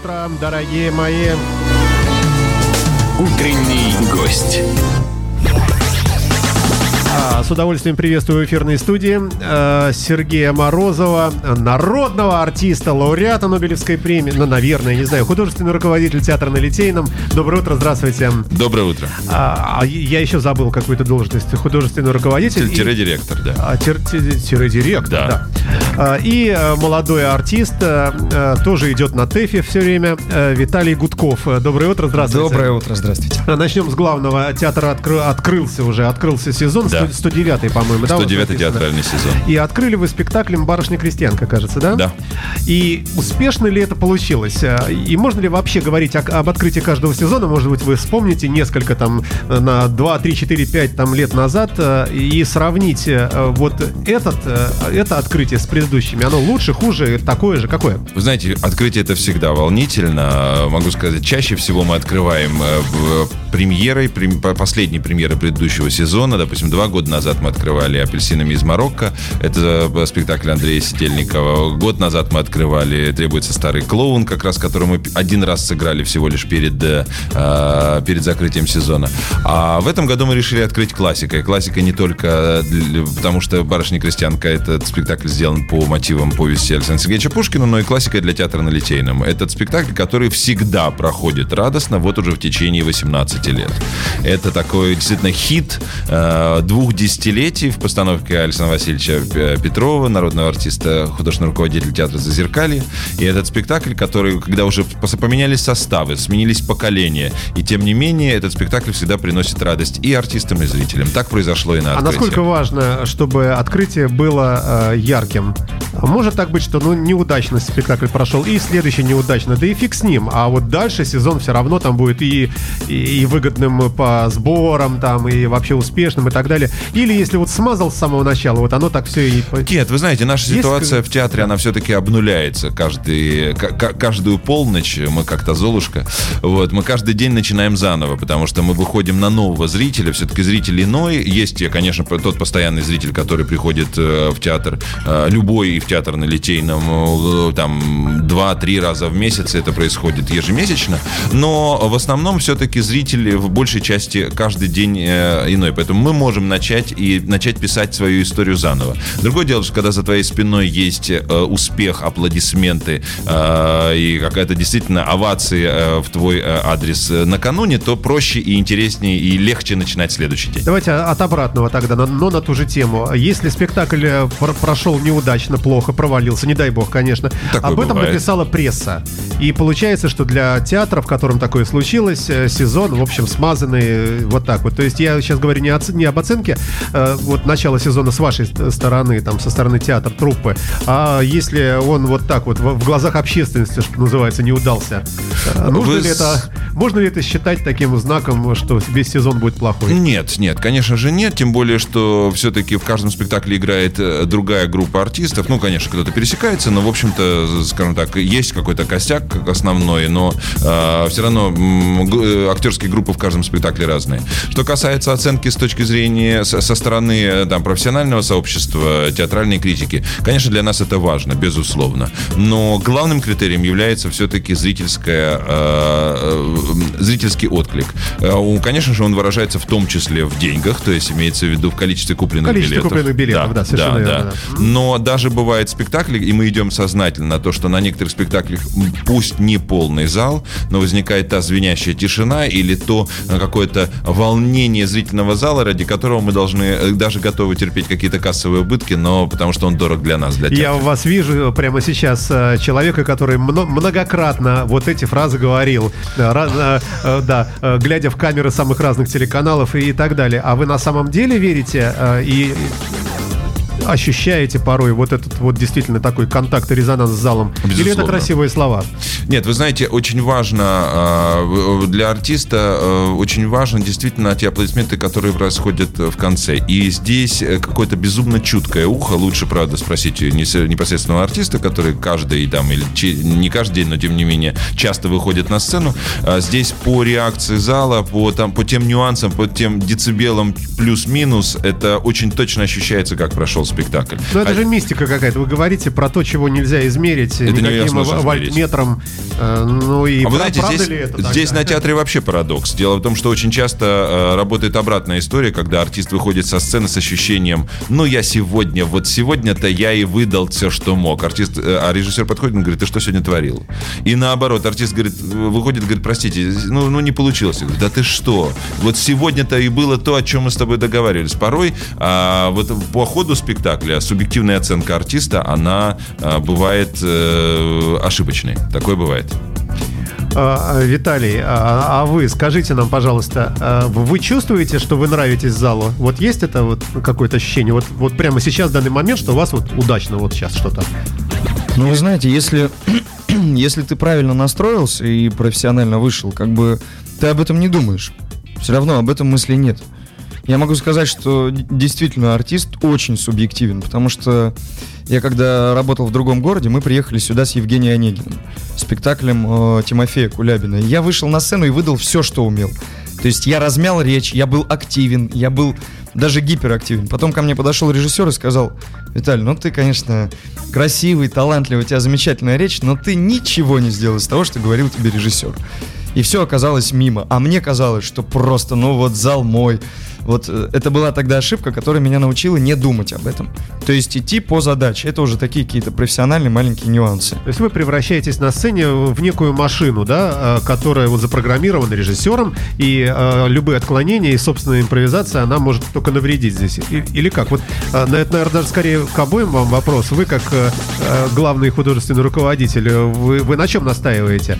утро, дорогие мои. Утренний гость. А, с удовольствием приветствую в эфирной студии э, Сергея Морозова, народного артиста, лауреата Нобелевской премии, ну, наверное, не знаю, художественный руководитель театра на Литейном. Доброе утро, здравствуйте. Доброе утро. А, а я еще забыл какую-то должность. Художественный руководитель. и- Тире-директор, да. А, тир- ти- Тире-директор, да. Да. А, И э, молодой артист э, э, тоже идет на ТЭФе все время, Виталий Гудков. Доброе утро, здравствуйте. Доброе утро, здравствуйте. А, Начнем с главного. Театр откры- открылся уже, открылся сезон, Да. 109 по-моему, да? вот 109-й написано? театральный сезон. И открыли вы спектаклем «Барышня-крестьянка», кажется, да? Да. И успешно ли это получилось? И можно ли вообще говорить о- об открытии каждого сезона? Может быть, вы вспомните несколько там на 2, 3, 4, 5 там, лет назад и сравните вот этот, это открытие с предыдущими. Оно лучше, хуже, такое же, какое? Вы знаете, открытие это всегда волнительно. Могу сказать, чаще всего мы открываем э, премьерой, прем- по- последней премьеры предыдущего сезона. Допустим, два года назад мы открывали «Апельсинами из Марокко». Это э, спектакль Андрея Сидельникова. Год назад мы открывали «Требуется старый клоун», как раз который мы один раз сыграли всего лишь перед, э, э, перед закрытием сезона. А в этом году мы решили открыть классикой. Классика не только для- потому, что «Барышня-крестьянка» — этот спектакль сделан по мотивам повести Александра Сергеевича Пушкина, но и классика для театра на Литейном. Этот спектакль, который всегда проходит радостно, вот уже в течение 18 лет. Это такой действительно хит э, двух десятилетий в постановке Александра Васильевича П- Петрова, народного артиста, художественного руководителя театра «Зазеркалье». И этот спектакль, который, когда уже поменялись составы, сменились поколения, и тем не менее этот спектакль всегда приносит радость и артистам, и зрителям. Так произошло и на А открытии. насколько важно, чтобы открытие было э, ярким? Может так быть, что ну, неудачно спектакль прошел, и следующий неудачно, да и фиг с ним. А вот дальше сезон все равно там будет и, и, и выгодным по сборам, там, и вообще успешным и так далее. Или если вот смазал с самого начала, вот оно так все и... Нет, вы знаете, наша Есть ситуация в театре, она все-таки обнуляется. Каждый, ка- ка- каждую полночь мы как-то Золушка. Вот, мы каждый день начинаем заново, потому что мы выходим на нового зрителя. Все-таки зритель иной. Есть, конечно, тот постоянный зритель, который приходит э, в театр, э, любой в театр на Литейном, э, там, два-три раза в месяц это происходит ежемесячно. Но в основном все-таки зрители в большей части каждый день э, иной. Поэтому мы можем начать и начать писать свою историю заново. Другое дело, что когда за твоей спиной есть э, успех, аплодисменты э, и какая-то действительно овации в твой адрес накануне, то проще и интереснее и легче начинать следующий день. Давайте от обратного тогда, но, на ту же тему. Если спектакль пр- прошел неудачно, плохо, провалился, не дай бог, конечно, Такое об этом бывает. написала пресса. И получается, что для театра, в котором такое случилось, сезон, в общем, смазанный э, вот так вот. То есть я сейчас говорю не, оц- не об оценке э, вот начала сезона с вашей ст- стороны, там, со стороны театра, труппы, а если он вот так вот в, в глазах общественности, что называется, не удался, э, нужно Вы ли это, можно ли это считать таким знаком, что весь сезон будет плохой? Нет, нет, конечно же нет, тем более, что все-таки в каждом спектакле играет э, другая группа артистов. Ну, конечно, кто-то пересекается, но, в общем-то, скажем так, есть какой-то костяк как основной, но все равно э, актерские группы в каждом спектакле разные. Что касается оценки с точки зрения, со, стороны э, там, профессионального сообщества, театральной критики, конечно, для нас это важно, безусловно. Но главным критерием является все-таки зрительская, э, э, зрительский отклик. Э, он, Конечно же, он выражается в том числе в деньгах, то есть имеется в виду в количестве купленных Количестве билетов. купленных билетов, да, совершенно верно, да. Но даже бывают спектакли, и мы идем сознательно на то, что на некоторых спектаклях пусть не полный зал, но возникает та звенящая тишина или то э, какое-то волнение зрительного зала, ради которого мы должны э, даже готовы терпеть какие-то кассовые убытки, но потому что он дорог для нас, для театра. Я у вас вижу прямо сейчас э, человека, который мно- многократно вот эти фразы говорил, да, э, э, э, глядя в камеры самых разных телеканалов и, так далее. А вы на самом деле верите э, и ощущаете порой вот этот вот действительно такой контакт и резонанс с залом? Или это Безусловно. красивые слова? Нет, вы знаете, очень важно э, для артиста, э, очень важно действительно те аплодисменты, которые происходят в конце. И здесь э, какое-то безумно чуткое ухо, лучше, правда, спросить непосредственного артиста, который каждый там, или не каждый день, но тем не менее, часто выходит на сцену. А Здесь по реакции зала, по, там, по тем нюансам, по тем децибелам плюс-минус, это очень точно ощущается, как прошел спектакль. Ну это А- же мистика какая-то. Вы говорите про то, чего нельзя измерить Это никаким вольтметром Э, ну и а вы знаете, здесь, это здесь на театре вообще парадокс. Дело в том, что очень часто э, работает обратная история, когда артист выходит со сцены с ощущением, ну я сегодня, вот сегодня-то я и выдал все, что мог. Артист, э, а режиссер подходит и говорит, ты что сегодня творил? И наоборот, артист говорит, выходит, говорит, простите, ну, ну не получилось. Говорю, да ты что? Вот сегодня-то и было то, о чем мы с тобой договаривались. Порой а, вот по ходу спектакля субъективная оценка артиста, она а, бывает э, ошибочной. Такое бывает. А, а, Виталий, а, а вы скажите нам, пожалуйста, вы чувствуете, что вы нравитесь залу? Вот есть это вот какое-то ощущение? Вот, вот прямо сейчас, в данный момент, что у вас вот удачно вот сейчас что-то? Ну, вы знаете, если, если ты правильно настроился и профессионально вышел, как бы ты об этом не думаешь. Все равно об этом мысли нет. Я могу сказать, что действительно артист очень субъективен, потому что я когда работал в другом городе, мы приехали сюда с Евгением Онегиным, спектаклем э, Тимофея Кулябина. Я вышел на сцену и выдал все, что умел. То есть я размял речь, я был активен, я был даже гиперактивен. Потом ко мне подошел режиссер и сказал, Виталий, ну ты, конечно, красивый, талантливый, у тебя замечательная речь, но ты ничего не сделал из того, что говорил тебе режиссер. И все оказалось мимо. А мне казалось, что просто, ну вот зал мой, вот э, это была тогда ошибка, которая меня научила не думать об этом. То есть идти по задаче. Это уже такие какие-то профессиональные маленькие нюансы. То есть вы превращаетесь на сцене в некую машину, да, э, которая вот запрограммирована режиссером, и э, любые отклонения и собственная импровизация, она может только навредить здесь. И, или как? Вот э, на это, наверное, даже скорее к обоим вам вопрос. Вы как э, э, главный художественный руководитель, вы, вы на чем настаиваете?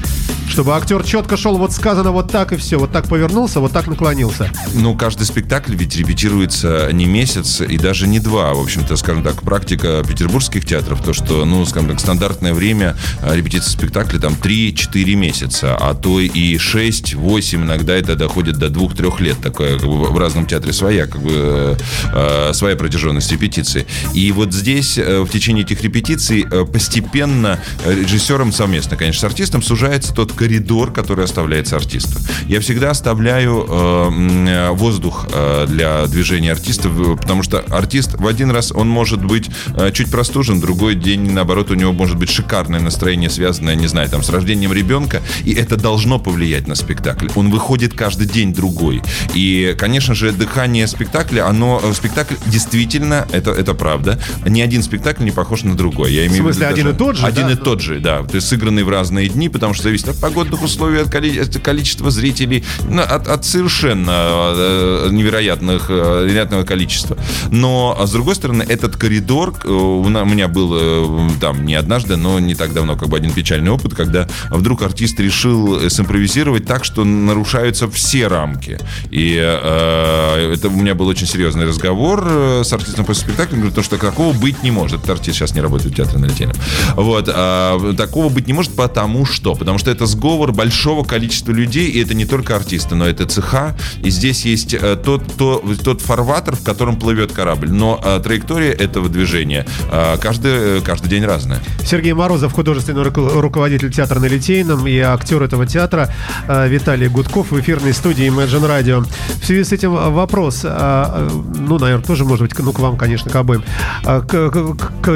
Чтобы актер четко шел, вот сказано вот так и все, вот так повернулся, вот так наклонился. Ну, каждый спектакль ведь репетируется не месяц и даже не два. В общем-то, скажем так, практика петербургских театров, то, что, ну, скажем так, стандартное время а, репетиции спектакля там 3-4 месяца, а то и 6-8, иногда это доходит до 2-3 лет. Такое как бы, в разном театре своя, как бы, э, своя протяженность репетиции. И вот здесь э, в течение этих репетиций э, постепенно режиссером совместно, конечно, с артистом сужается тот коридор, который оставляется артисту. Я всегда оставляю э, воздух э, для движения артистов, потому что артист в один раз он может быть э, чуть простужен, другой день, наоборот, у него может быть шикарное настроение, связанное, не знаю, там, с рождением ребенка, и это должно повлиять на спектакль. Он выходит каждый день другой. И, конечно же, дыхание спектакля, оно, э, спектакль действительно, это, это правда, ни один спектакль не похож на другой. Я имею в смысле, в виду, один и тот же? Один да? и тот же, да. То есть сыгранный в разные дни, потому что зависит от погодных условий, от количества зрителей, ну, от, от совершенно э, невероятных, э, невероятного количества. Но, а с другой стороны, этот коридор, э, у меня был там не однажды, но не так давно, как бы один печальный опыт, когда вдруг артист решил симпровизировать так, что нарушаются все рамки. И э, это у меня был очень серьезный разговор с артистом после спектакля, говорит, то, что такого быть не может. Этот артист сейчас не работает в театре на Литейном. Вот. А, такого быть не может, потому что? Потому что это сговор большого количества людей, и это не только артисты, но это цеха, и здесь есть э, тот, то, тот фарватер, в котором плывет корабль, но э, траектория этого движения э, каждый, каждый день разная. Сергей Морозов, художественный руководитель театра на Литейном и актер этого театра Виталий Гудков в эфирной студии Imagine Radio. В связи с этим вопрос, ну, наверное, тоже может быть, ну, к вам, конечно, к обоим.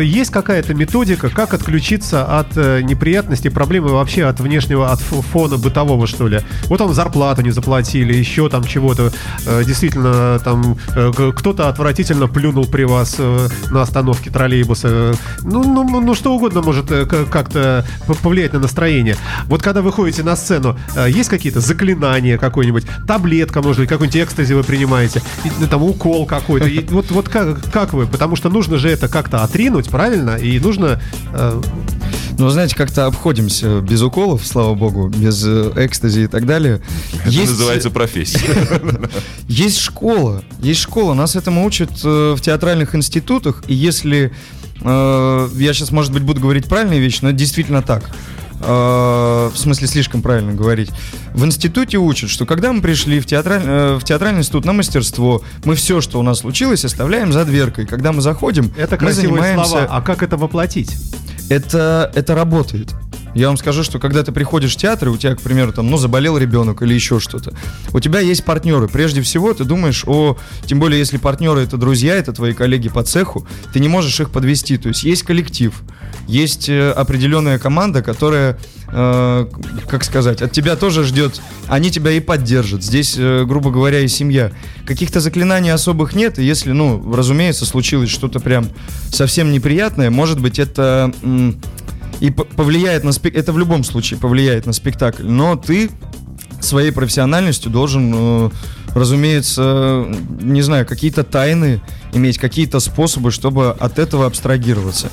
Есть какая-то методика, как отключиться от неприятностей, проблемы вообще от внешнего, от фона бытового, что ли. Вот там зарплату не заплатили, еще там чего-то. Э, действительно, там э, кто-то отвратительно плюнул при вас э, на остановке троллейбуса. Ну, ну, ну что угодно может как-то повлиять на настроение. Вот когда вы ходите на сцену, есть какие-то заклинания какой-нибудь, таблетка, может быть, какой-нибудь экстази вы принимаете, ну, там укол какой-то. И вот, вот как, как вы? Потому что нужно же это как-то отринуть, правильно? И нужно ну, знаете, как-то обходимся без уколов, слава богу, без э, экстази и так далее. Это есть, называется профессия. Есть школа, есть школа, нас этому учат э, в театральных институтах, и если э, я сейчас, может быть, буду говорить правильные вещи, но это действительно так. в смысле, слишком правильно говорить. В институте учат, что когда мы пришли в, театраль, в театральный институт на мастерство, мы все, что у нас случилось, оставляем за дверкой. Когда мы заходим, это мы занимаемся... слова. А как это воплотить? Это, это работает. Я вам скажу, что когда ты приходишь в театр, и у тебя, к примеру, там, ну, заболел ребенок или еще что-то, у тебя есть партнеры. Прежде всего, ты думаешь о... Тем более, если партнеры это друзья, это твои коллеги по цеху, ты не можешь их подвести. То есть есть коллектив, есть э, определенная команда, которая э, как сказать, от тебя тоже ждет, они тебя и поддержат. Здесь, э, грубо говоря, и семья. Каких-то заклинаний особых нет, и если, ну, разумеется, случилось что-то прям совсем неприятное, может быть, это и повлияет на спектакль, это в любом случае повлияет на спектакль, но ты своей профессиональностью должен, э, разумеется, не знаю, какие-то тайны иметь, какие-то способы, чтобы от этого абстрагироваться.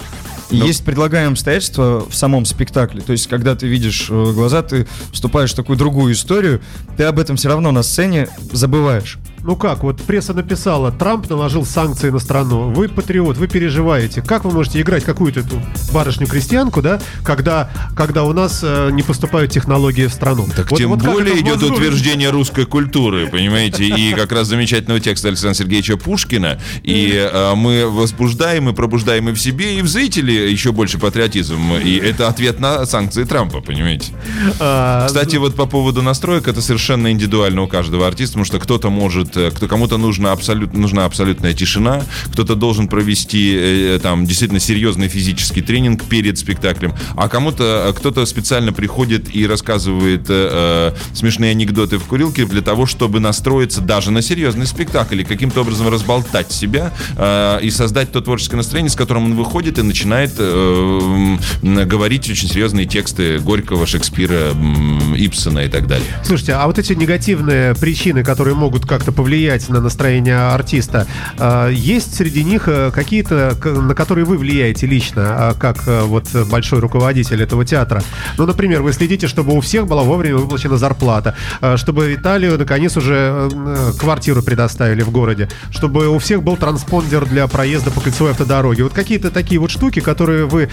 И Ну. есть предлагаемые обстоятельства в самом спектакле. То есть, когда ты видишь э, глаза, ты вступаешь в такую другую историю, ты об этом все равно на сцене забываешь. Ну как, вот пресса написала, Трамп наложил санкции на страну. Вы патриот, вы переживаете. Как вы можете играть какую-то эту барышню-крестьянку, да, когда, когда у нас э, не поступают технологии в страну? Так Вот- тем вот более идет возможно? утверждение русской культуры, понимаете, и как раз замечательного текста Александра Сергеевича Пушкина, и э, мы возбуждаем и пробуждаем и в себе, и в зрителе еще больше патриотизм, и это ответ на санкции Трампа, понимаете. А, Кстати, вот по поводу настроек, это совершенно индивидуально у каждого артиста, потому что кто-то может, кто, кому-то нужна, абсолют, нужна абсолютная тишина, кто-то должен провести э, там действительно серьезный физический тренинг перед спектаклем, а кому-то, э, кто-то специально приходит и рассказывает э, э, смешные анекдоты в курилке для того, чтобы настроиться даже на серьезный спектакль и каким-то образом разболтать себя э, и создать то творческое настроение, с которым он выходит и начинает э, говорить очень серьезные тексты Горького, Шекспира, Ипсона и так далее. Слушайте, а вот эти негативные причины, которые могут как-то повлиять на настроение артиста, э, есть среди них э, какие-то, на которые вы влияете лично, а, как э, вот большой руководитель этого театра? Ну, например, вы следите, чтобы у всех была вовремя выплачена зарплата, э, чтобы Виталию наконец уже э, квартиру предоставили в городе, чтобы у всех был транспондер для проезда по кольцевой автодороге. Вот какие-то такие вот штуки, которые вы,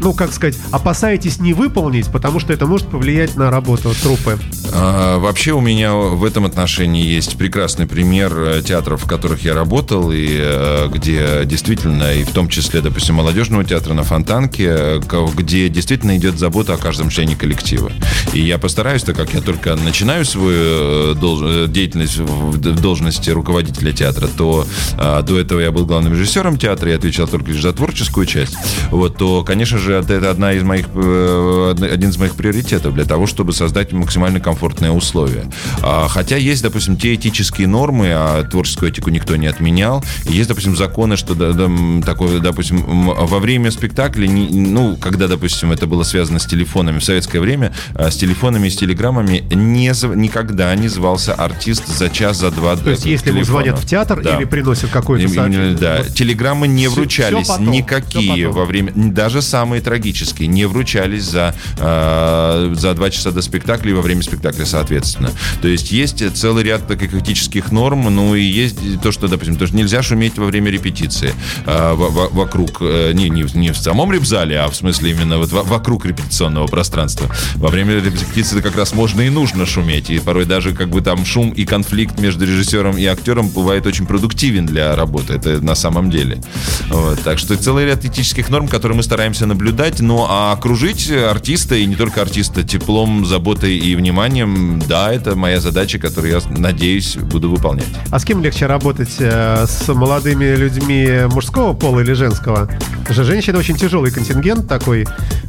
ну, как сказать, опасаетесь не выполнить, потому что это может повлиять на работу труппы. А, Вообще у меня в этом отношении есть прекрасный пример э, театров, в которых я работал, и э, где действительно, и в том числе, допустим, молодежного театра на Фонтанке, э, где действительно идет забота о каждом члене коллектива. И я постараюсь, так как я только начинаю свою долж- деятельность в должности руководителя театра, то а, до этого я был главным режиссером театра, я отвечал только лишь за творческую часть, вот, то, конечно же, это одна из моих, один из моих приоритетов для того, чтобы создать максимально комфортные условия. А, Хотя есть, допустим, те этические нормы, а творческую этику никто не отменял, и есть, допустим, законы, что, да, да, такое, допустим, во время спектакля, не- ну, когда, допустим, это было связано с телефонами в советское время, а, с телефонами и с телеграммами не, никогда не звался артист за час, за два То есть, если ему звонят в театр Да. или приносят какое-то именно, сообщение. Да, Вот. телеграммы не вручались всё потом, никакие всё потом. во время, даже самые трагические, не вручались за, э, за два часа до спектакля и во время спектакля, соответственно. То есть есть целый ряд таких этических норм, ну и есть то, что, допустим, то, что нельзя шуметь во время репетиции э, во- во- вокруг, э, не, не, в- не в самом репзале, а в смысле именно вот во- вокруг репетиционного пространства. Во время репетиции как раз можно и нужно шуметь, и порой даже как бы там шум и конфликт между режиссером и актером бывает очень продуктивен для работы, это на самом деле. Вот, так что целый ряд этических норм, которые мы стараемся наблюдать, ну а окружить артиста, и не только артиста, теплом, заботой и вниманием, да, это моя задача, которую я, надеюсь, буду выполнять. А с кем легче работать? э, С молодыми людьми мужского пола или женского? Что женщина очень тяжелый контингент такой,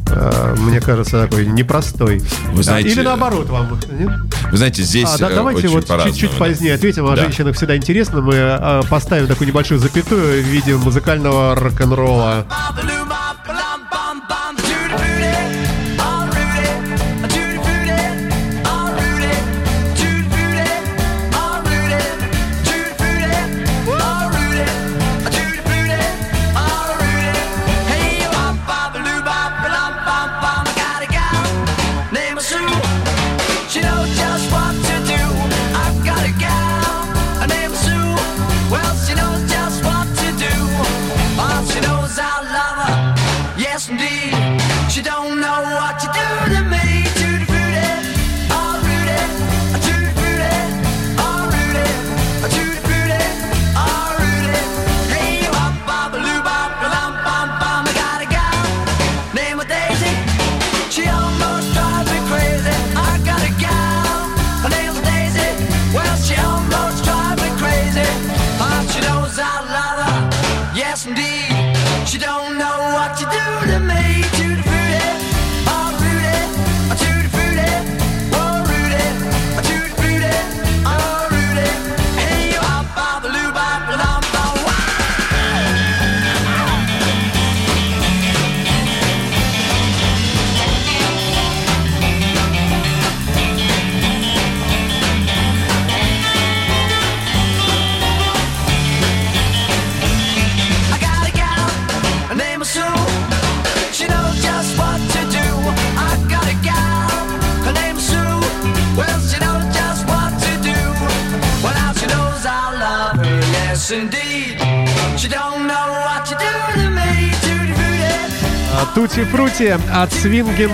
э, мне кажется, такой непростой. Вы знаете, Или наоборот вам. нет? Вы знаете, здесь А, да- э, давайте очень вот чуть-чуть да. позднее ответим. О Да. женщинах всегда интересно. Мы поставим такую небольшую запятую в виде музыкального рок-н-ролла. Indeed. She frutti. Тути Фрути от Swinging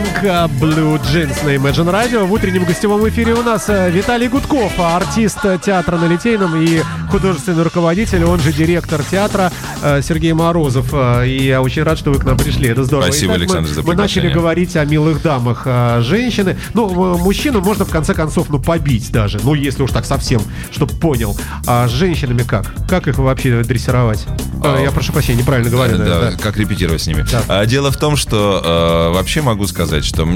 Blue Jeans на Imagine Radio. В утреннем гостевом эфире у нас э, Виталий Гудков, артист театра на Литейном и художественный руководитель, он же директор театра э, Сергей Морозов. Э, И я очень рад, что вы к нам пришли. Это здорово. Спасибо, Итак, Александр, мы, за мы начали приглашение. говорить о милых дамах э, женщины. Ну, мужчину можно в конце концов, ну, побить даже. Ну, если уж так совсем, чтобы понял. А с женщинами как? Как их вообще дрессировать? А, Я прошу прощения, неправильно говорю. Да, наверное, да. как репетировать с ними. Да. А, Дело в том, что э, вообще могу сказать, что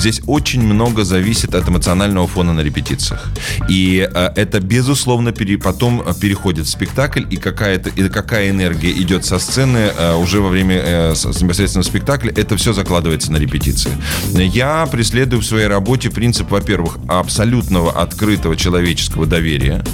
здесь очень много зависит от эмоционального фона на репетициях. И э, это, безусловно, пере- потом э, переходит в спектакль, и, какая-то, и какая энергия идет со сцены э, уже во время э, непосредственно спектакля, это все закладывается на репетиции. Я преследую в своей работе принцип, во-первых, абсолютного открытого человеческого доверия.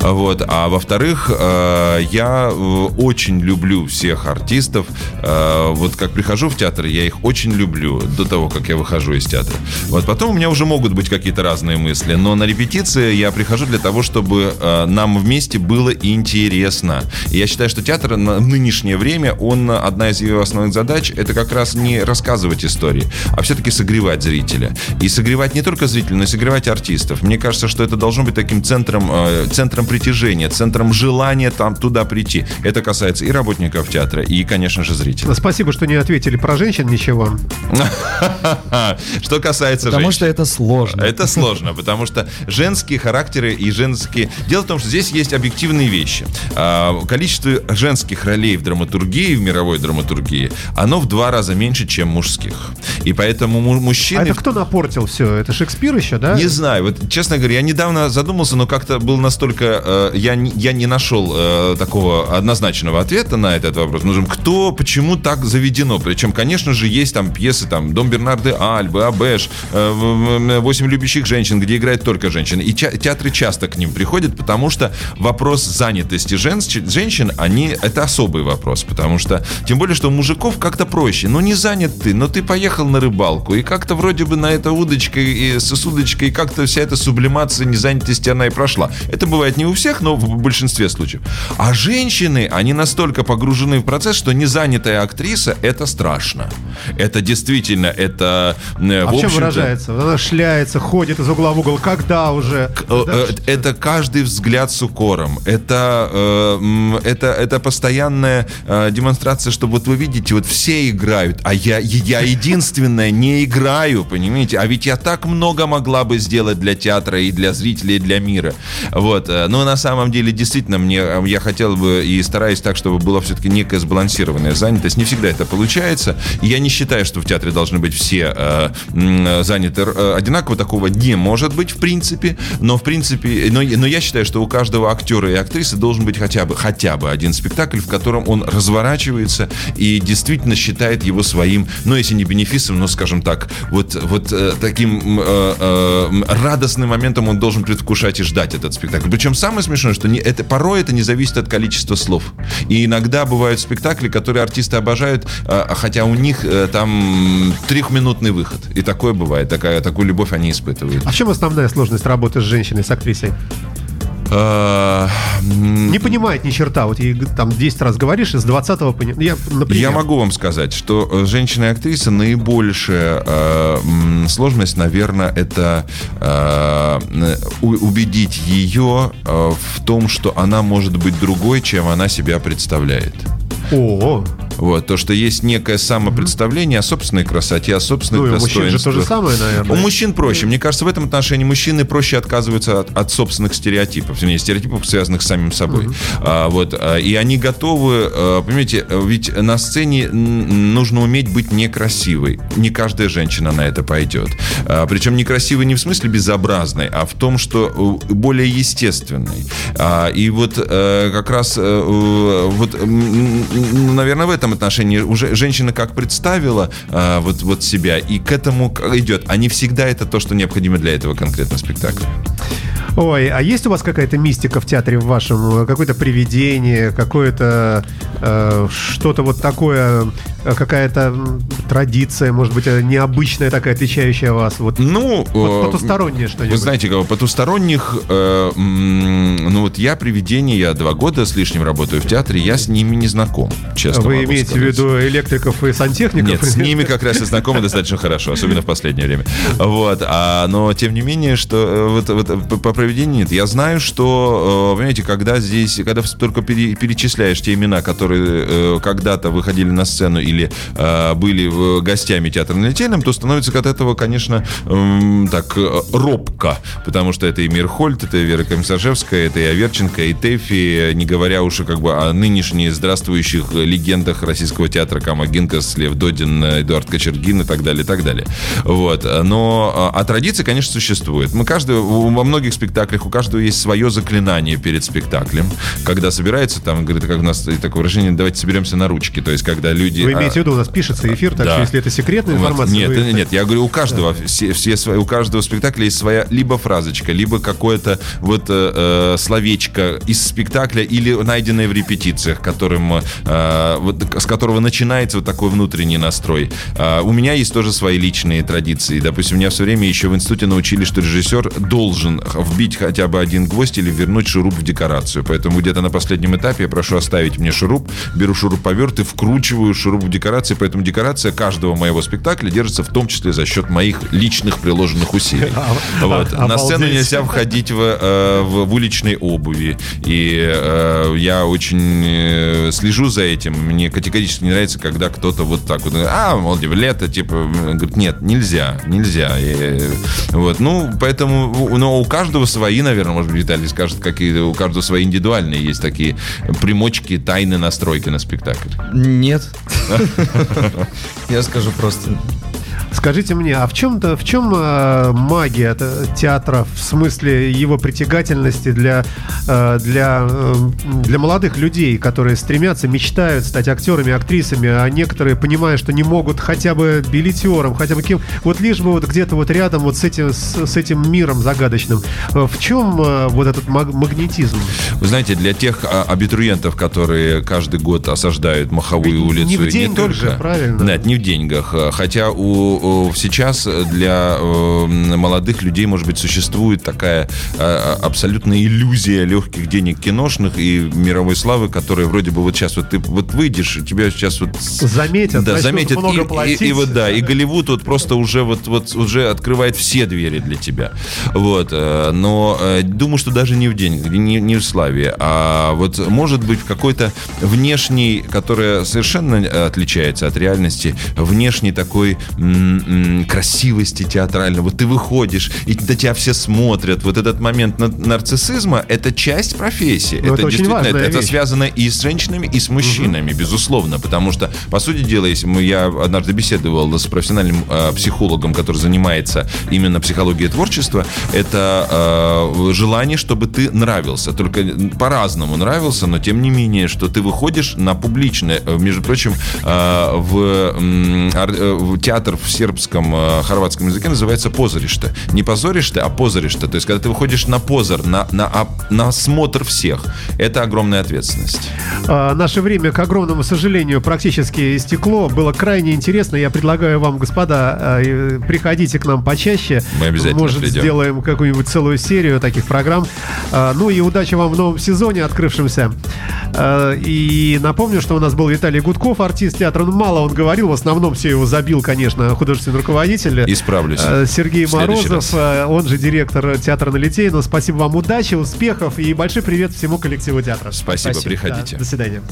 Вот. А во-вторых, э, я э, очень люблю всех артистов. Э, Вот как прихожу в театр, я их очень люблю до того, как я выхожу из театра. Вот потом у меня уже могут быть какие-то разные мысли, но на репетиции я прихожу для того, чтобы э, нам вместе было интересно. Я считаю, что театр на- в нынешнее время, он одна из его основных задач, это как раз не рассказывать истории, а все-таки согревать зрителя. И согревать не только зрителя, но и согревать артистов. Мне кажется, что это должно быть таким центром, э, центром притяжения, центром желания там туда прийти. Это касается и работников театра, и, конечно же, зрителей. Спасибо, что не ответили про женщин ничего. Что касается Потому что это сложно. Это сложно, потому что женские характеры и женские... Дело в том, что здесь есть объективные вещи. А, Количество женских ролей в драматургии, в мировой драматургии, оно в два раза меньше, чем мужских. И поэтому му- А мужчины... это кто напортил все? Это Шекспир еще, да? Не знаю, вот честно говоря, я недавно задумался, но как-то был настолько, э, я, не- я не нашел э, такого однозначного ответа на этот вопрос. Ну, скажем, кто, почему так заведено? Причем, конечно же, есть там пьесы, там Дом Бернарды Альбы, Абеш, э, Восемь любящих женщин, где играют только женщины. И театры часто к ним приходят, потому что вопрос занятости женщ- женщин, они это особый вопрос, потому что тем более, что у мужиков как-то проще. Ну не занят ты, но ты поехал на рыбалку и как-то вроде бы на это удочкой и с с удочкой как-то вся эта сублимация незанятости она и прошла. Это бывает не у всех, но в большинстве случаев. А женщины, они настолько погружены в процесс, что незанятая актриса это страшно. Это действительно это э, А в чем выражается? Она шляется, ходит из угла в угол. Когда уже? Э, э, Это каждый взгляд с укором. Это, э, это, это постоянная э, демонстрация, что вот вы видите, вот все играют, а я, я единственная не играю, понимаете? А ведь я так много могла бы сделать для театра и для зрителей, и для мира. Вот. э, Но на самом деле, действительно, мне, э, я хотел бы и стараюсь так, чтобы была все-таки некая сбалансированная занятость. Не всегда это получается. Я не считаю, что в театре должны быть все э, м, заняты э, одинаково. Такого не может быть, в принципе. Но, в принципе, но, но я считаю, что у каждого актера и актрисы должен быть хотя бы, хотя бы один спектакль, в котором он разворачивается и действительно считает его своим, ну, если не бенефисом, но, скажем так, вот, вот э, таким э, э, радостным моментом он должен предвкушать и ждать этот спектакль. Причем самое смешное, что не, это, порой это не зависит от количества слов. И иногда бывают спектакли, которые артисты обожают, э, хотя у них э, там трехминутный выход. И такое бывает, такая, такую любовь они испытывают. А в чем основная сложность работы с женщиной, с актрисой? Э, Не понимает ни черта. Вот ей там 10 раз говоришь, из 20-го понимаешь. Я, например, Я могу вам сказать, что э, женщина-актриса наибольшая э, сложность, наверное, это э, у- убедить ее э, в том, что она может быть другой, чем она себя представляет. О, Вот, то, что есть некое самопредставление о собственной красоте, о собственных ну и у мужчин же то достоинствах. же самое, наверное. У мужчин проще. Мне кажется, в этом отношении мужчины проще отказываются от, от собственных стереотипов, вернее, стереотипов, связанных с самим собой. А, вот, а, и они готовы, а, понимаете, ведь на сцене нужно уметь быть некрасивой. Не каждая женщина на это пойдет. А, причем некрасивой не в смысле безобразной, а в том, что э, более естественной. А, и вот э, как раз, э, вот, наверное, в этом отношении уже женщина как представила а, вот, вот себя и к этому идет. А не всегда это то, что необходимо для этого конкретного спектакля. Ой, а есть у вас какая-то мистика в театре в вашем? Какое-то привидение, какое-то э, что-то вот такое, э, какая-то традиция, может быть, э, необычная такая, отличающая вас? Вот, Ну, вот э, потустороннее что-нибудь. Вы знаете, как, потусторонних, э, ну вот я привидение, я два года с лишним работаю в театре, я с ними не знаком, честно Вы имеете в сказать. виду электриков и сантехников? Нет, с ними как раз я знакомы достаточно хорошо, особенно в последнее время. Вот, а, но тем не менее, что вот, вот, по- по проведению нет. Я знаю, что, э, понимаете, когда здесь, когда только пере- перечисляешь те имена, которые э, когда-то выходили на сцену или э, были гостями театра на Литейном, то становится от этого, конечно, так робко, потому что это и Мирхольд, это и Вера Комиссаржевская, это и Аверченко, и Тэфи, не говоря уже как бы о нынешних здравствующих легендах российского театра Кама Гинкас, Лев Додин, Эдуард Кочергин и так далее, и так далее. Вот. Но, а традиция, конечно, существует. Мы каждый, во многих спектаклях у каждого есть свое заклинание перед спектаклем. Когда собирается, там, говорит, как у нас такое выражение, давайте соберемся на ручки. То есть, когда люди... Вы а, имеете в виду, у нас пишется эфир, так Да. что если это секретная вот, информация... Нет, вы- нет, я говорю, у каждого все, все свои, у каждого спектакля есть своя либо фразочка, либо какое-то вот э, э, словечко из спектакля или найденное в репетициях, которым э, вот, с которого начинается вот такой внутренний настрой. А, у меня есть тоже свои личные традиции. Допустим, меня все время еще в институте научили, что режиссер должен вбить хотя бы один гвоздь или вернуть шуруп в декорацию. Поэтому где-то на последнем этапе я прошу оставить мне шуруп, беру шуруповерт и вкручиваю шуруп в декорации. Поэтому декорация каждого моего спектакля держится в том числе за счет моих личных приложенных усилий. Вот. А- На сцену нельзя входить в, э, в, в уличной обуви. И э, я очень э, слежу за этим. Мне категорически не нравится, когда кто-то вот так вот, а, мол, типа, лето, типа, м, говорит, нет, нельзя, нельзя. И, э, вот, ну, поэтому, но у каждого свои, наверное, может быть, Виталий скажет, какие у каждого свои индивидуальные есть такие примочки, тайны настройки на спектакль. Нет. Я скажу просто. Скажите мне, а в чем-то, в чем э, магия театра в смысле его притягательности для э, для э, для молодых людей, которые стремятся, мечтают стать актерами, актрисами, а некоторые понимают, что не могут хотя бы билетером, хотя бы кем, вот лишь бы вот где-то вот рядом вот с этим с, с этим миром загадочным. Э, В чем вот этот маг- магнетизм? Вы знаете, для тех а, абитуриентов, которые каждый год осаждают Маховую улицу, не в и деньгах только, же, правильно? Нет, не в деньгах. Хотя у- сейчас для э, молодых людей, может быть, существует такая а, а, абсолютная иллюзия легких денег киношных и мировой славы, которая вроде бы вот сейчас вот ты вот выйдешь, тебя сейчас вот Заметят, да, заметят, много и, платить. и- и вот да, и Голливуд вот просто уже вот вот уже открывает все двери для тебя, вот. э, Но э, думаю, что даже не в деньгах, не, не в славе, а вот может быть в какой-то внешней, которая совершенно отличается от реальности, внешней такой м, красивости театральной. Вот ты выходишь и на тебя все смотрят. Вот этот момент на- нарциссизма это часть профессии. Ну, это очень действительно это, это связано и с женщинами, и с мужчинами, безусловно. Потому что, по сути дела, если мы, я однажды беседовал с профессиональным э, психологом, который занимается именно психологией творчества, это э, желание, чтобы ты нравился. Только по-разному нравился, но тем не менее, что ты выходишь на публичное, э, между прочим, э, в, э, в театр в сербском, э, хорватском языке называется позориште. Не позориште, а позориште. То есть, когда ты выходишь на позор, на, на, об- на осмотр всех, это огромная ответственность. А, Наше время, к огромному сожалению, практически истекло. Было крайне интересно. Я предлагаю вам, господа, а, э, приходите к нам почаще. Мы обязательно Может, придем. сделаем какую-нибудь целую серию таких программ. А, Ну и удачи вам в новом сезоне открывшемся. А, И напомню, что у нас был Виталий Гудков, артист театра. Ну, мало он говорил, в основном все его забил, конечно, художественный руководитель. Исправлюсь. А, Сергей Морозов, раз. а, он же директор театра на Литейном. Спасибо вам, удачи, успехов и большой привет всему коллективу театра. Спасибо, Спасибо. приходите. Да, до свидания.